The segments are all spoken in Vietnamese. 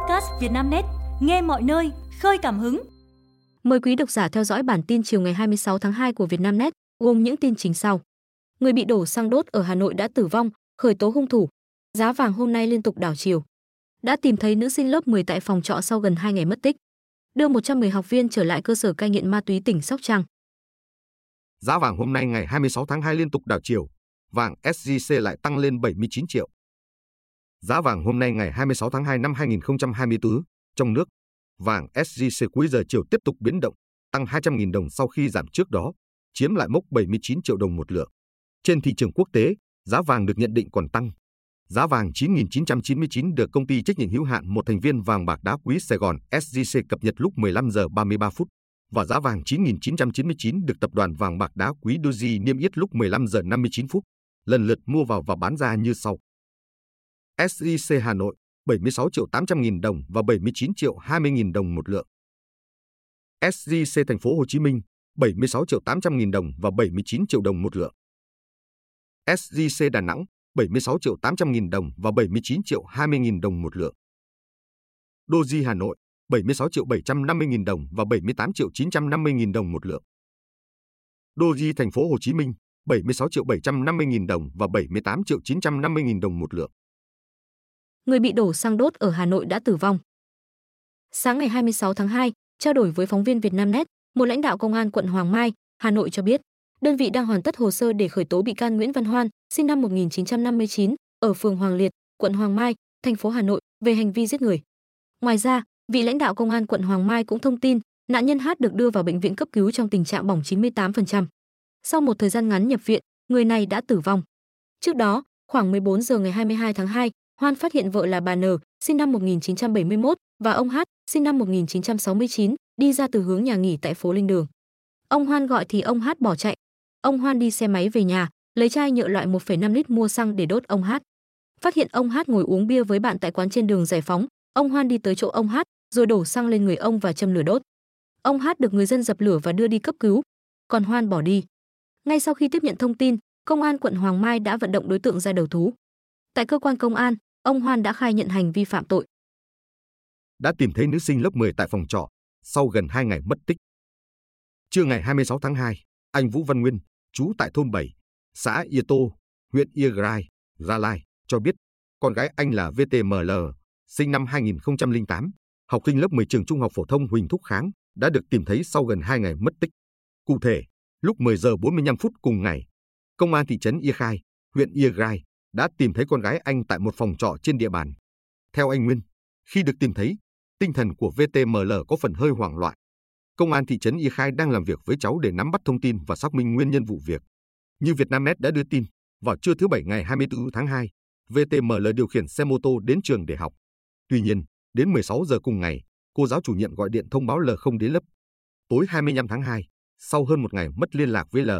podcast Vietnamnet, nghe mọi nơi, khơi cảm hứng. Mời quý độc giả theo dõi bản tin chiều ngày 26 tháng 2 của Vietnamnet, gồm những tin chính sau. Người bị đổ xăng đốt ở Hà Nội đã tử vong, khởi tố hung thủ. Giá vàng hôm nay liên tục đảo chiều. Đã tìm thấy nữ sinh lớp 10 tại phòng trọ sau gần 2 ngày mất tích. Đưa 110 học viên trở lại cơ sở cai nghiện ma túy tỉnh Sóc Trăng. Giá vàng hôm nay ngày 26 tháng 2 liên tục đảo chiều, vàng SJC lại tăng lên 79 triệu. Giá vàng hôm nay ngày 26 tháng 2 năm 2024 trong nước, vàng SJC cuối giờ chiều tiếp tục biến động, tăng 200.000 đồng sau khi giảm trước đó, chiếm lại mốc 79 triệu đồng một lượng. Trên thị trường quốc tế, giá vàng được nhận định còn tăng. Giá vàng 9.999 được công ty trách nhiệm hữu hạn một thành viên vàng bạc đá quý Sài Gòn SJC cập nhật lúc 15 giờ 33 phút và giá vàng 9.999 được tập đoàn vàng bạc đá quý Doji niêm yết lúc 15 giờ 59 phút, lần lượt mua vào và bán ra như sau. SJC Hà Nội 76 triệu 800 nghìn đồng và 79 triệu 20 nghìn đồng một lượng. SJC Thành phố Hồ Chí Minh 76 triệu 800 nghìn đồng và 79 triệu đồng một lượng. SJC Đà Nẵng 76 triệu 800 nghìn đồng và 79 triệu 20 nghìn đồng một lượng. Doji Hà Nội 76 triệu 750 nghìn đồng và 78 triệu 950 nghìn đồng một lượng. Doji Thành phố Hồ Chí Minh 76 triệu 750 nghìn đồng và 78 triệu 950 nghìn đồng một lượng người bị đổ xăng đốt ở Hà Nội đã tử vong. Sáng ngày 26 tháng 2, trao đổi với phóng viên Vietnamnet, một lãnh đạo công an quận Hoàng Mai, Hà Nội cho biết, đơn vị đang hoàn tất hồ sơ để khởi tố bị can Nguyễn Văn Hoan, sinh năm 1959, ở phường Hoàng Liệt, quận Hoàng Mai, thành phố Hà Nội về hành vi giết người. Ngoài ra, vị lãnh đạo công an quận Hoàng Mai cũng thông tin, nạn nhân hát được đưa vào bệnh viện cấp cứu trong tình trạng bỏng 98%. Sau một thời gian ngắn nhập viện, người này đã tử vong. Trước đó, khoảng 14 giờ ngày 22 tháng 2, Hoan phát hiện vợ là bà N, sinh năm 1971 và ông H, sinh năm 1969, đi ra từ hướng nhà nghỉ tại phố Linh Đường. Ông Hoan gọi thì ông H bỏ chạy. Ông Hoan đi xe máy về nhà, lấy chai nhựa loại 1,5 lít mua xăng để đốt ông H. Phát hiện ông H ngồi uống bia với bạn tại quán trên đường Giải Phóng, ông Hoan đi tới chỗ ông H, rồi đổ xăng lên người ông và châm lửa đốt. Ông H được người dân dập lửa và đưa đi cấp cứu, còn Hoan bỏ đi. Ngay sau khi tiếp nhận thông tin, công an quận Hoàng Mai đã vận động đối tượng ra đầu thú. Tại cơ quan công an, ông Hoan đã khai nhận hành vi phạm tội. Đã tìm thấy nữ sinh lớp 10 tại phòng trọ sau gần 2 ngày mất tích. Trưa ngày 26 tháng 2, anh Vũ Văn Nguyên, trú tại thôn 7, xã Ia Tô, huyện Iagrai, Gia Lai, cho biết con gái anh là VTML, sinh năm 2008, học sinh lớp 10 trường Trung học phổ thông Huỳnh Thúc Kháng, đã được tìm thấy sau gần 2 ngày mất tích. Cụ thể, lúc 10 giờ 45 phút cùng ngày, công an thị trấn Ia Khai, huyện Iagrai đã tìm thấy con gái anh tại một phòng trọ trên địa bàn. Theo anh Nguyên, khi được tìm thấy, tinh thần của VTML có phần hơi hoảng loạn. Công an thị trấn Y Khai đang làm việc với cháu để nắm bắt thông tin và xác minh nguyên nhân vụ việc. Như Vietnamnet đã đưa tin, vào trưa thứ Bảy ngày 24 tháng 2, VTML điều khiển xe mô tô đến trường để học. Tuy nhiên, đến 16 giờ cùng ngày, cô giáo chủ nhiệm gọi điện thông báo L không đến lớp. Tối 25 tháng 2, sau hơn một ngày mất liên lạc với L,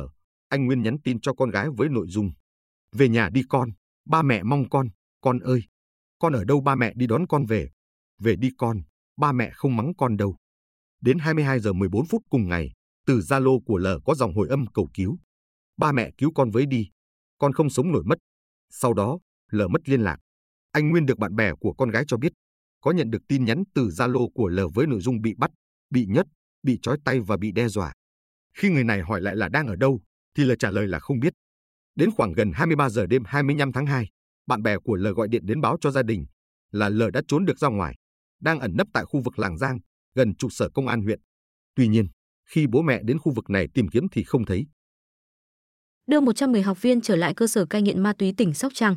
anh Nguyên nhắn tin cho con gái với nội dung Về nhà đi con, Ba mẹ mong con, con ơi, con ở đâu ba mẹ đi đón con về. Về đi con, ba mẹ không mắng con đâu. Đến 22 giờ 14 phút cùng ngày, từ Zalo của L có dòng hồi âm cầu cứu. Ba mẹ cứu con với đi, con không sống nổi mất. Sau đó, L mất liên lạc. Anh Nguyên được bạn bè của con gái cho biết, có nhận được tin nhắn từ Zalo của L với nội dung bị bắt, bị nhất, bị trói tay và bị đe dọa. Khi người này hỏi lại là đang ở đâu, thì L trả lời là không biết. Đến khoảng gần 23 giờ đêm 25 tháng 2, bạn bè của L gọi điện đến báo cho gia đình là L đã trốn được ra ngoài, đang ẩn nấp tại khu vực Làng Giang, gần trụ sở công an huyện. Tuy nhiên, khi bố mẹ đến khu vực này tìm kiếm thì không thấy. Đưa 110 học viên trở lại cơ sở cai nghiện ma túy tỉnh Sóc Trăng.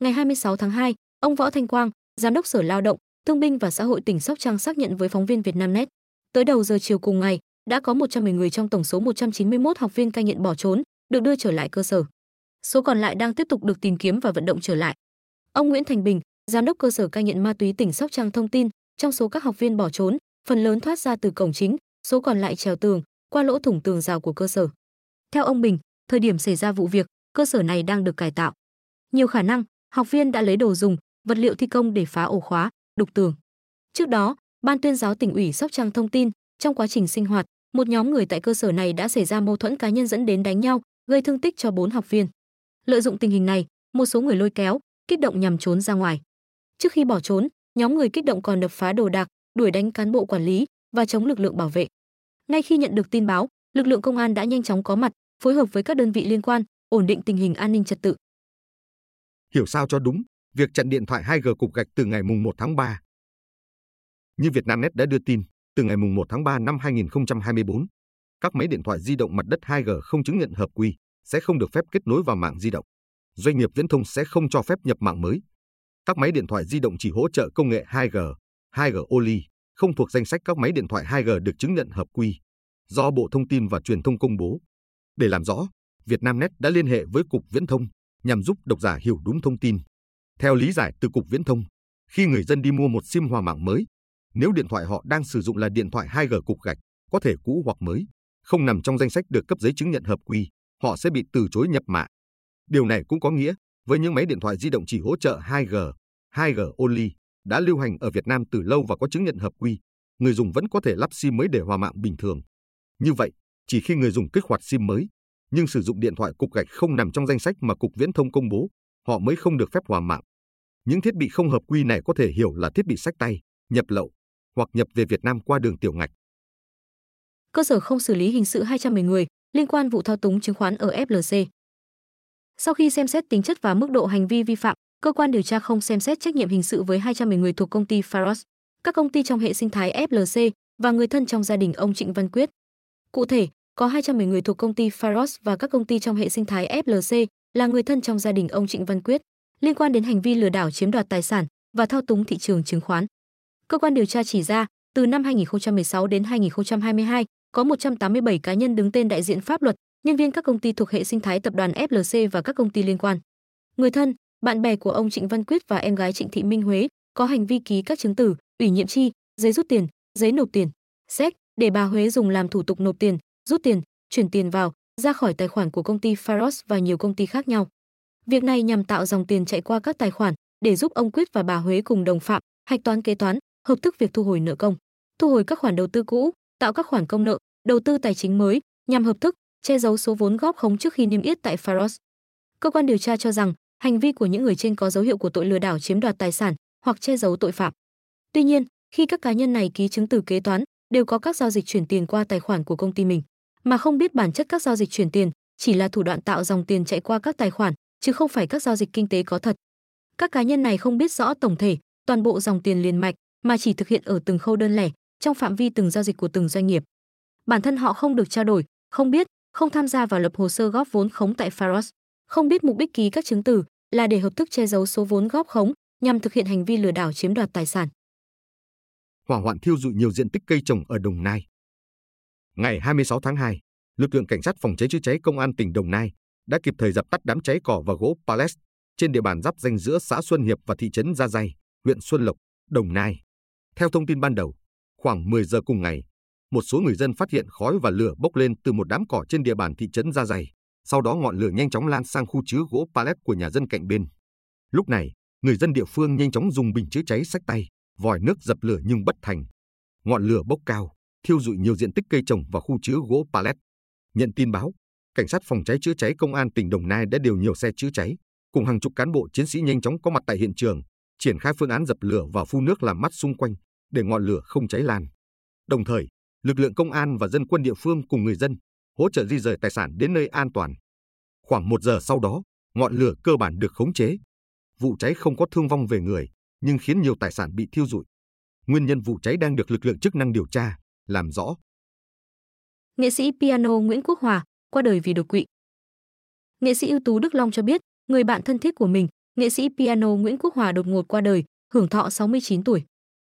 Ngày 26 tháng 2, ông Võ Thanh Quang, Giám đốc Sở Lao động, Thương binh và Xã hội tỉnh Sóc Trăng xác nhận với phóng viên Vietnamnet, tới đầu giờ chiều cùng ngày, đã có 110 người trong tổng số 191 học viên cai nghiện bỏ trốn, được đưa trở lại cơ sở. Số còn lại đang tiếp tục được tìm kiếm và vận động trở lại. Ông Nguyễn Thành Bình, giám đốc cơ sở cai nghiện ma túy tỉnh Sóc Trăng thông tin, trong số các học viên bỏ trốn, phần lớn thoát ra từ cổng chính, số còn lại trèo tường, qua lỗ thủng tường rào của cơ sở. Theo ông Bình, thời điểm xảy ra vụ việc, cơ sở này đang được cải tạo. Nhiều khả năng, học viên đã lấy đồ dùng, vật liệu thi công để phá ổ khóa, đục tường. Trước đó, Ban tuyên giáo tỉnh ủy Sóc Trăng thông tin, trong quá trình sinh hoạt, một nhóm người tại cơ sở này đã xảy ra mâu thuẫn cá nhân dẫn đến đánh nhau, gây thương tích cho 4 học viên. Lợi dụng tình hình này, một số người lôi kéo, kích động nhằm trốn ra ngoài. Trước khi bỏ trốn, nhóm người kích động còn đập phá đồ đạc, đuổi đánh cán bộ quản lý và chống lực lượng bảo vệ. Ngay khi nhận được tin báo, lực lượng công an đã nhanh chóng có mặt, phối hợp với các đơn vị liên quan, ổn định tình hình an ninh trật tự. Hiểu sao cho đúng, việc chặn điện thoại 2G cục gạch từ ngày mùng 1 tháng 3. Như Vietnamnet đã đưa tin, từ ngày mùng 1 tháng 3 năm 2024, các máy điện thoại di động mặt đất 2G không chứng nhận hợp quy sẽ không được phép kết nối vào mạng di động. Doanh nghiệp viễn thông sẽ không cho phép nhập mạng mới. Các máy điện thoại di động chỉ hỗ trợ công nghệ 2G, 2G Oli không thuộc danh sách các máy điện thoại 2G được chứng nhận hợp quy do Bộ Thông tin và Truyền thông công bố. Để làm rõ, Vietnamnet đã liên hệ với Cục Viễn thông nhằm giúp độc giả hiểu đúng thông tin. Theo lý giải từ Cục Viễn thông, khi người dân đi mua một SIM hòa mạng mới, nếu điện thoại họ đang sử dụng là điện thoại 2G cục gạch, có thể cũ hoặc mới, không nằm trong danh sách được cấp giấy chứng nhận hợp quy, họ sẽ bị từ chối nhập mạng. Điều này cũng có nghĩa, với những máy điện thoại di động chỉ hỗ trợ 2G, 2G only, đã lưu hành ở Việt Nam từ lâu và có chứng nhận hợp quy, người dùng vẫn có thể lắp SIM mới để hòa mạng bình thường. Như vậy, chỉ khi người dùng kích hoạt SIM mới, nhưng sử dụng điện thoại cục gạch không nằm trong danh sách mà Cục Viễn thông công bố, họ mới không được phép hòa mạng. Những thiết bị không hợp quy này có thể hiểu là thiết bị sách tay, nhập lậu hoặc nhập về Việt Nam qua đường tiểu ngạch. Cơ sở không xử lý hình sự 210 người liên quan vụ thao túng chứng khoán ở FLC. Sau khi xem xét tính chất và mức độ hành vi vi phạm, cơ quan điều tra không xem xét trách nhiệm hình sự với 210 người thuộc công ty Faros, các công ty trong hệ sinh thái FLC và người thân trong gia đình ông Trịnh Văn Quyết. Cụ thể, có 210 người thuộc công ty Faros và các công ty trong hệ sinh thái FLC là người thân trong gia đình ông Trịnh Văn Quyết, liên quan đến hành vi lừa đảo chiếm đoạt tài sản và thao túng thị trường chứng khoán. Cơ quan điều tra chỉ ra, từ năm 2016 đến 2022, có 187 cá nhân đứng tên đại diện pháp luật, nhân viên các công ty thuộc hệ sinh thái tập đoàn FLC và các công ty liên quan. Người thân, bạn bè của ông Trịnh Văn Quyết và em gái Trịnh Thị Minh Huế có hành vi ký các chứng từ, ủy nhiệm chi, giấy rút tiền, giấy nộp tiền, xét để bà Huế dùng làm thủ tục nộp tiền, rút tiền, chuyển tiền vào, ra khỏi tài khoản của công ty Faros và nhiều công ty khác nhau. Việc này nhằm tạo dòng tiền chạy qua các tài khoản để giúp ông Quyết và bà Huế cùng đồng phạm hạch toán kế toán, hợp thức việc thu hồi nợ công, thu hồi các khoản đầu tư cũ, tạo các khoản công nợ, đầu tư tài chính mới nhằm hợp thức che giấu số vốn góp khống trước khi niêm yết tại Faros. Cơ quan điều tra cho rằng hành vi của những người trên có dấu hiệu của tội lừa đảo chiếm đoạt tài sản hoặc che giấu tội phạm. Tuy nhiên, khi các cá nhân này ký chứng từ kế toán, đều có các giao dịch chuyển tiền qua tài khoản của công ty mình, mà không biết bản chất các giao dịch chuyển tiền chỉ là thủ đoạn tạo dòng tiền chạy qua các tài khoản, chứ không phải các giao dịch kinh tế có thật. Các cá nhân này không biết rõ tổng thể, toàn bộ dòng tiền liền mạch, mà chỉ thực hiện ở từng khâu đơn lẻ, trong phạm vi từng giao dịch của từng doanh nghiệp. Bản thân họ không được trao đổi, không biết, không tham gia vào lập hồ sơ góp vốn khống tại Faros, không biết mục đích ký các chứng từ là để hợp thức che giấu số vốn góp khống nhằm thực hiện hành vi lừa đảo chiếm đoạt tài sản. Hỏa hoạn thiêu dụi nhiều diện tích cây trồng ở Đồng Nai. Ngày 26 tháng 2, lực lượng cảnh sát phòng cháy chữa cháy công an tỉnh Đồng Nai đã kịp thời dập tắt đám cháy cỏ và gỗ Palace trên địa bàn giáp danh giữa xã Xuân Hiệp và thị trấn Gia Dây, huyện Xuân Lộc, Đồng Nai. Theo thông tin ban đầu, khoảng 10 giờ cùng ngày, một số người dân phát hiện khói và lửa bốc lên từ một đám cỏ trên địa bàn thị trấn Gia Dày. Sau đó ngọn lửa nhanh chóng lan sang khu chứa gỗ pallet của nhà dân cạnh bên. Lúc này, người dân địa phương nhanh chóng dùng bình chữa cháy sách tay, vòi nước dập lửa nhưng bất thành. Ngọn lửa bốc cao, thiêu rụi nhiều diện tích cây trồng và khu chứa gỗ pallet. Nhận tin báo, cảnh sát phòng cháy chữa cháy công an tỉnh Đồng Nai đã điều nhiều xe chữa cháy, cùng hàng chục cán bộ chiến sĩ nhanh chóng có mặt tại hiện trường, triển khai phương án dập lửa và phun nước làm mát xung quanh để ngọn lửa không cháy lan. Đồng thời, lực lượng công an và dân quân địa phương cùng người dân hỗ trợ di rời tài sản đến nơi an toàn. Khoảng một giờ sau đó, ngọn lửa cơ bản được khống chế. Vụ cháy không có thương vong về người, nhưng khiến nhiều tài sản bị thiêu rụi. Nguyên nhân vụ cháy đang được lực lượng chức năng điều tra, làm rõ. Nghệ sĩ piano Nguyễn Quốc Hòa qua đời vì đột quỵ. Nghệ sĩ ưu tú Đức Long cho biết, người bạn thân thiết của mình, nghệ sĩ piano Nguyễn Quốc Hòa đột ngột qua đời, hưởng thọ 69 tuổi.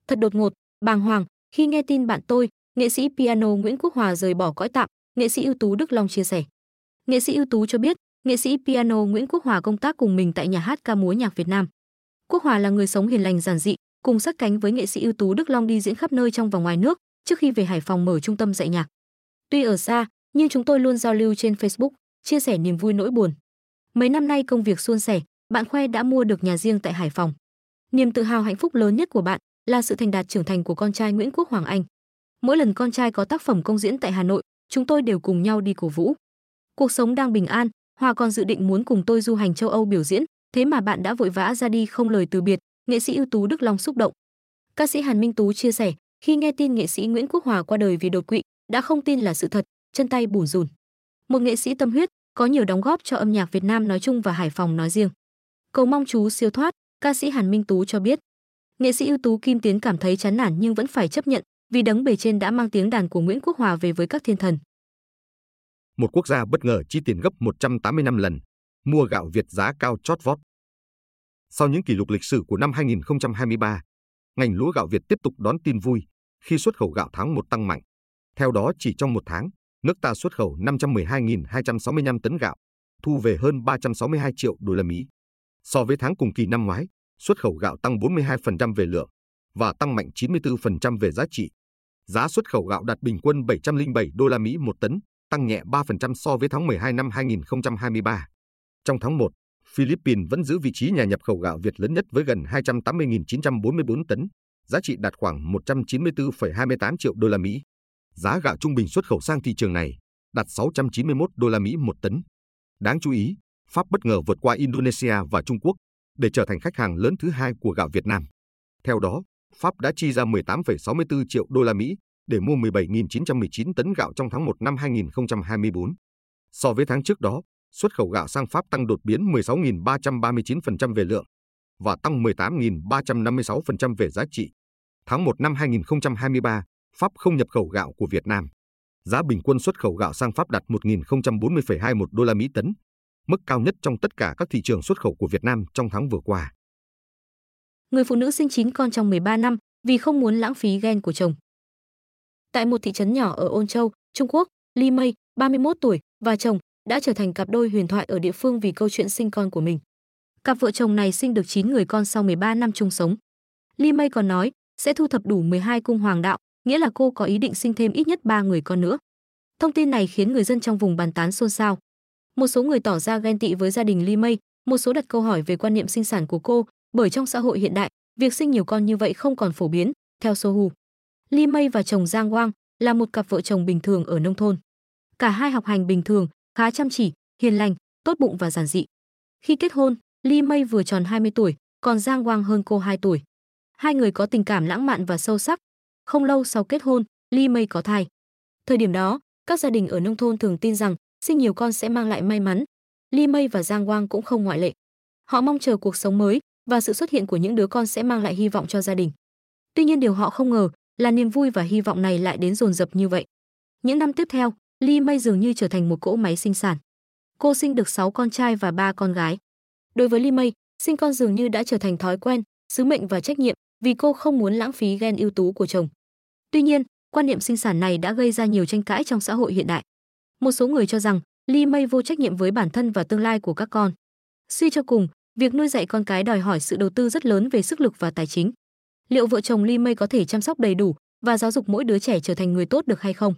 Thật đột ngột, bàng hoàng khi nghe tin bạn tôi, nghệ sĩ piano Nguyễn Quốc Hòa rời bỏ cõi tạm, nghệ sĩ ưu tú Đức Long chia sẻ. Nghệ sĩ ưu tú cho biết, nghệ sĩ piano Nguyễn Quốc Hòa công tác cùng mình tại nhà hát ca múa nhạc Việt Nam. Quốc Hòa là người sống hiền lành giản dị, cùng sát cánh với nghệ sĩ ưu tú Đức Long đi diễn khắp nơi trong và ngoài nước, trước khi về Hải Phòng mở trung tâm dạy nhạc. Tuy ở xa, nhưng chúng tôi luôn giao lưu trên Facebook, chia sẻ niềm vui nỗi buồn. Mấy năm nay công việc suôn sẻ, bạn khoe đã mua được nhà riêng tại Hải Phòng. Niềm tự hào hạnh phúc lớn nhất của bạn là sự thành đạt trưởng thành của con trai Nguyễn Quốc Hoàng Anh. Mỗi lần con trai có tác phẩm công diễn tại Hà Nội, chúng tôi đều cùng nhau đi cổ vũ. Cuộc sống đang bình an, Hòa còn dự định muốn cùng tôi du hành châu Âu biểu diễn, thế mà bạn đã vội vã ra đi không lời từ biệt, nghệ sĩ ưu tú Đức Long xúc động. Ca sĩ Hàn Minh Tú chia sẻ, khi nghe tin nghệ sĩ Nguyễn Quốc Hòa qua đời vì đột quỵ, đã không tin là sự thật, chân tay bủn rủn. Một nghệ sĩ tâm huyết, có nhiều đóng góp cho âm nhạc Việt Nam nói chung và Hải Phòng nói riêng. Cầu mong chú siêu thoát, ca sĩ Hàn Minh Tú cho biết. Nghệ sĩ ưu tú Kim Tiến cảm thấy chán nản nhưng vẫn phải chấp nhận vì đấng bề trên đã mang tiếng đàn của Nguyễn Quốc Hòa về với các thiên thần. Một quốc gia bất ngờ chi tiền gấp 185 lần, mua gạo Việt giá cao chót vót. Sau những kỷ lục lịch sử của năm 2023, ngành lúa gạo Việt tiếp tục đón tin vui khi xuất khẩu gạo tháng 1 tăng mạnh. Theo đó, chỉ trong một tháng, nước ta xuất khẩu 512.265 tấn gạo, thu về hơn 362 triệu đô la Mỹ. So với tháng cùng kỳ năm ngoái, xuất khẩu gạo tăng 42% về lượng và tăng mạnh 94% về giá trị. Giá xuất khẩu gạo đạt bình quân 707 đô la Mỹ một tấn, tăng nhẹ 3% so với tháng 12 năm 2023. Trong tháng 1, Philippines vẫn giữ vị trí nhà nhập khẩu gạo Việt lớn nhất với gần 280.944 tấn, giá trị đạt khoảng 194,28 triệu đô la Mỹ. Giá gạo trung bình xuất khẩu sang thị trường này đạt 691 đô la Mỹ một tấn. Đáng chú ý, Pháp bất ngờ vượt qua Indonesia và Trung Quốc để trở thành khách hàng lớn thứ hai của gạo Việt Nam. Theo đó, Pháp đã chi ra 18,64 triệu đô la Mỹ để mua 17.919 tấn gạo trong tháng 1 năm 2024. So với tháng trước đó, xuất khẩu gạo sang Pháp tăng đột biến 16.339% về lượng và tăng 18.356% về giá trị. Tháng 1 năm 2023, Pháp không nhập khẩu gạo của Việt Nam. Giá bình quân xuất khẩu gạo sang Pháp đạt 1.040,21 đô la Mỹ tấn, mức cao nhất trong tất cả các thị trường xuất khẩu của Việt Nam trong tháng vừa qua. Người phụ nữ sinh 9 con trong 13 năm vì không muốn lãng phí gen của chồng. Tại một thị trấn nhỏ ở Ôn Châu, Trung Quốc, Li Mei, 31 tuổi, và chồng đã trở thành cặp đôi huyền thoại ở địa phương vì câu chuyện sinh con của mình. Cặp vợ chồng này sinh được 9 người con sau 13 năm chung sống. Li Mei còn nói sẽ thu thập đủ 12 cung hoàng đạo, nghĩa là cô có ý định sinh thêm ít nhất 3 người con nữa. Thông tin này khiến người dân trong vùng bàn tán xôn xao. Một số người tỏ ra ghen tị với gia đình Li Mei, một số đặt câu hỏi về quan niệm sinh sản của cô, bởi trong xã hội hiện đại, việc sinh nhiều con như vậy không còn phổ biến, theo Sohu. Li Mei và chồng Giang Wang là một cặp vợ chồng bình thường ở nông thôn. Cả hai học hành bình thường, khá chăm chỉ, hiền lành, tốt bụng và giản dị. Khi kết hôn, Li Mei vừa tròn 20 tuổi, còn Giang Wang hơn cô 2 tuổi. Hai người có tình cảm lãng mạn và sâu sắc. Không lâu sau kết hôn, Li Mei có thai. Thời điểm đó, các gia đình ở nông thôn thường tin rằng sinh nhiều con sẽ mang lại may mắn. Li Mei và Giang Wang cũng không ngoại lệ. Họ mong chờ cuộc sống mới và sự xuất hiện của những đứa con sẽ mang lại hy vọng cho gia đình. Tuy nhiên điều họ không ngờ là niềm vui và hy vọng này lại đến dồn dập như vậy. Những năm tiếp theo, Li Mei dường như trở thành một cỗ máy sinh sản. Cô sinh được 6 con trai và 3 con gái. Đối với Li Mei, sinh con dường như đã trở thành thói quen, sứ mệnh và trách nhiệm vì cô không muốn lãng phí gen ưu tú của chồng. Tuy nhiên, quan niệm sinh sản này đã gây ra nhiều tranh cãi trong xã hội hiện đại. Một số người cho rằng Li Mei vô trách nhiệm với bản thân và tương lai của các con. Suy cho cùng, việc nuôi dạy con cái đòi hỏi sự đầu tư rất lớn về sức lực và tài chính. Liệu vợ chồng Li Mei có thể chăm sóc đầy đủ và giáo dục mỗi đứa trẻ trở thành người tốt được hay không?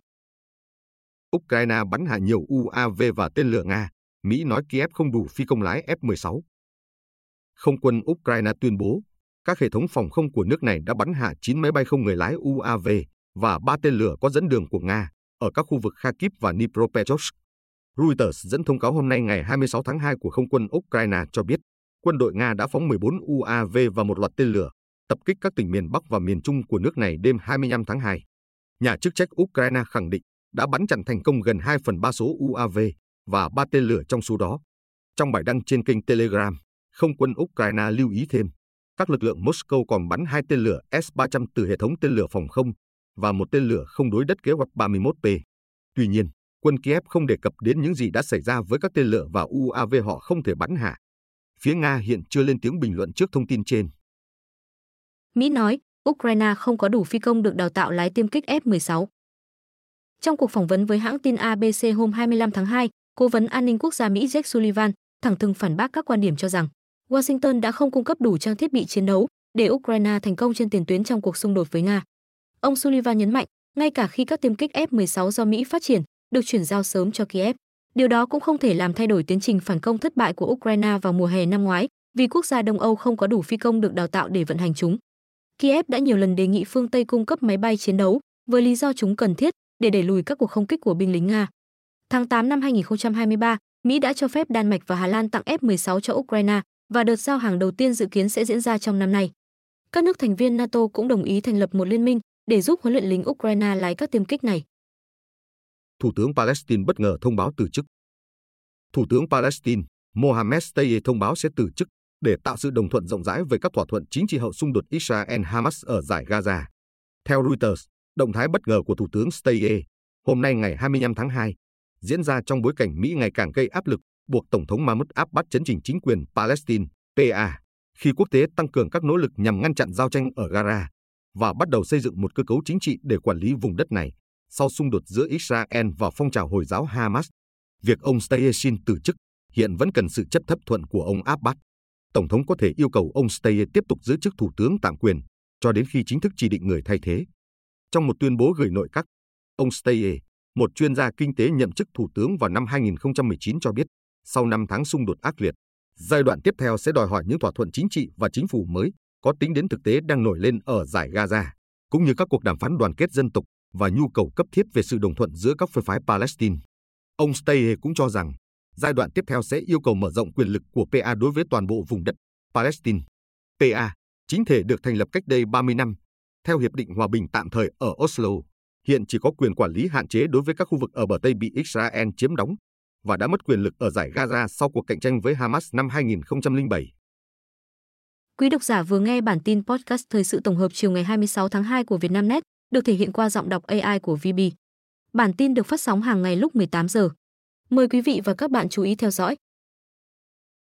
Ukraine bắn hạ nhiều UAV và tên lửa Nga. Mỹ nói Kiev không đủ phi công lái F-16. Không quân Ukraine tuyên bố, các hệ thống phòng không của nước này đã bắn hạ 9 máy bay không người lái UAV và 3 tên lửa có dẫn đường của Nga ở các khu vực Kharkiv và Dnipropetrovsk. Reuters dẫn thông cáo hôm nay ngày 26 tháng 2 của không quân Ukraine cho biết, quân đội Nga đã phóng 14 UAV và một loạt tên lửa, tập kích các tỉnh miền Bắc và miền Trung của nước này đêm 25 tháng 2. Nhà chức trách Ukraine khẳng định đã bắn chặn thành công gần 2 phần 3 số UAV và 3 tên lửa trong số đó. Trong bài đăng trên kênh Telegram, không quân Ukraine lưu ý thêm, các lực lượng Moscow còn bắn hai tên lửa S-300 từ hệ thống tên lửa phòng không và một tên lửa không đối đất kế hoạch 31P. Tuy nhiên, quân Kiev không đề cập đến những gì đã xảy ra với các tên lửa và UAV họ không thể bắn hạ. Phía Nga hiện chưa lên tiếng bình luận trước thông tin trên. Mỹ nói, Ukraine không có đủ phi công được đào tạo lái tiêm kích F-16. Trong cuộc phỏng vấn với hãng tin ABC hôm 25 tháng 2, Cố vấn an ninh quốc gia Mỹ Jake Sullivan thẳng thừng phản bác các quan điểm cho rằng Washington đã không cung cấp đủ trang thiết bị chiến đấu để Ukraine thành công trên tiền tuyến trong cuộc xung đột với Nga. Ông Sullivan nhấn mạnh, ngay cả khi các tiêm kích F-16 do Mỹ phát triển được chuyển giao sớm cho Kiev, điều đó cũng không thể làm thay đổi tiến trình phản công thất bại của Ukraine vào mùa hè năm ngoái, vì quốc gia Đông Âu không có đủ phi công được đào tạo để vận hành chúng. Kiev đã nhiều lần đề nghị phương Tây cung cấp máy bay chiến đấu với lý do chúng cần thiết để đẩy lùi các cuộc không kích của binh lính Nga. Tháng 8 năm 2023, Mỹ đã cho phép Đan Mạch và Hà Lan tặng F-16 cho Ukraine và đợt giao hàng đầu tiên dự kiến sẽ diễn ra trong năm nay. Các nước thành viên NATO cũng đồng ý thành lập một liên minh để giúp huấn luyện lính Ukraine lái các tiêm kích này. Thủ tướng Palestine bất ngờ thông báo từ chức. Thủ tướng Palestine Mohammed Steye thông báo sẽ từ chức để tạo sự đồng thuận rộng rãi về các thỏa thuận chính trị hậu xung đột Israel-Hamas ở giải Gaza. Theo Reuters, động thái bất ngờ của Thủ tướng Steye hôm nay ngày 25 tháng 2 diễn ra trong bối cảnh Mỹ ngày càng gây áp lực buộc Tổng thống Mahmoud Abbas chấn chỉnh chính quyền Palestine PA khi quốc tế tăng cường các nỗ lực nhằm ngăn chặn giao tranh ở Gaza và bắt đầu xây dựng một cơ cấu chính trị để quản lý vùng đất này sau xung đột giữa Israel và phong trào Hồi giáo Hamas. Việc ông Steye từ chức hiện vẫn cần sự chấp thấp thuận của ông Abbas. Tổng thống có thể yêu cầu ông Steyer tiếp tục giữ chức thủ tướng tạm quyền cho đến khi chính thức chỉ định người thay thế. Trong một tuyên bố gửi nội các, ông Steyer, một chuyên gia kinh tế nhậm chức thủ tướng vào năm 2019 cho biết, sau 5 tháng xung đột ác liệt, giai đoạn tiếp theo sẽ đòi hỏi những thỏa thuận chính trị và chính phủ mới có tính đến thực tế đang nổi lên ở giải Gaza, cũng như các cuộc đàm phán đoàn kết dân tộc và nhu cầu cấp thiết về sự đồng thuận giữa các phe phái Palestine. Ông Steye cũng cho rằng giai đoạn tiếp theo sẽ yêu cầu mở rộng quyền lực của PA đối với toàn bộ vùng đất Palestine. PA, chính thể được thành lập cách đây 30 năm, theo Hiệp định Hòa bình tạm thời ở Oslo, hiện chỉ có quyền quản lý hạn chế đối với các khu vực ở bờ Tây bị Israel chiếm đóng và đã mất quyền lực ở giải Gaza sau cuộc cạnh tranh với Hamas năm 2007. Quý độc giả vừa nghe bản tin podcast thời sự tổng hợp chiều ngày 26 tháng 2 của Vietnamnet, được thể hiện qua giọng đọc AI của VB. Bản tin được phát sóng hàng ngày lúc 18 giờ. Mời quý vị và các bạn chú ý theo dõi.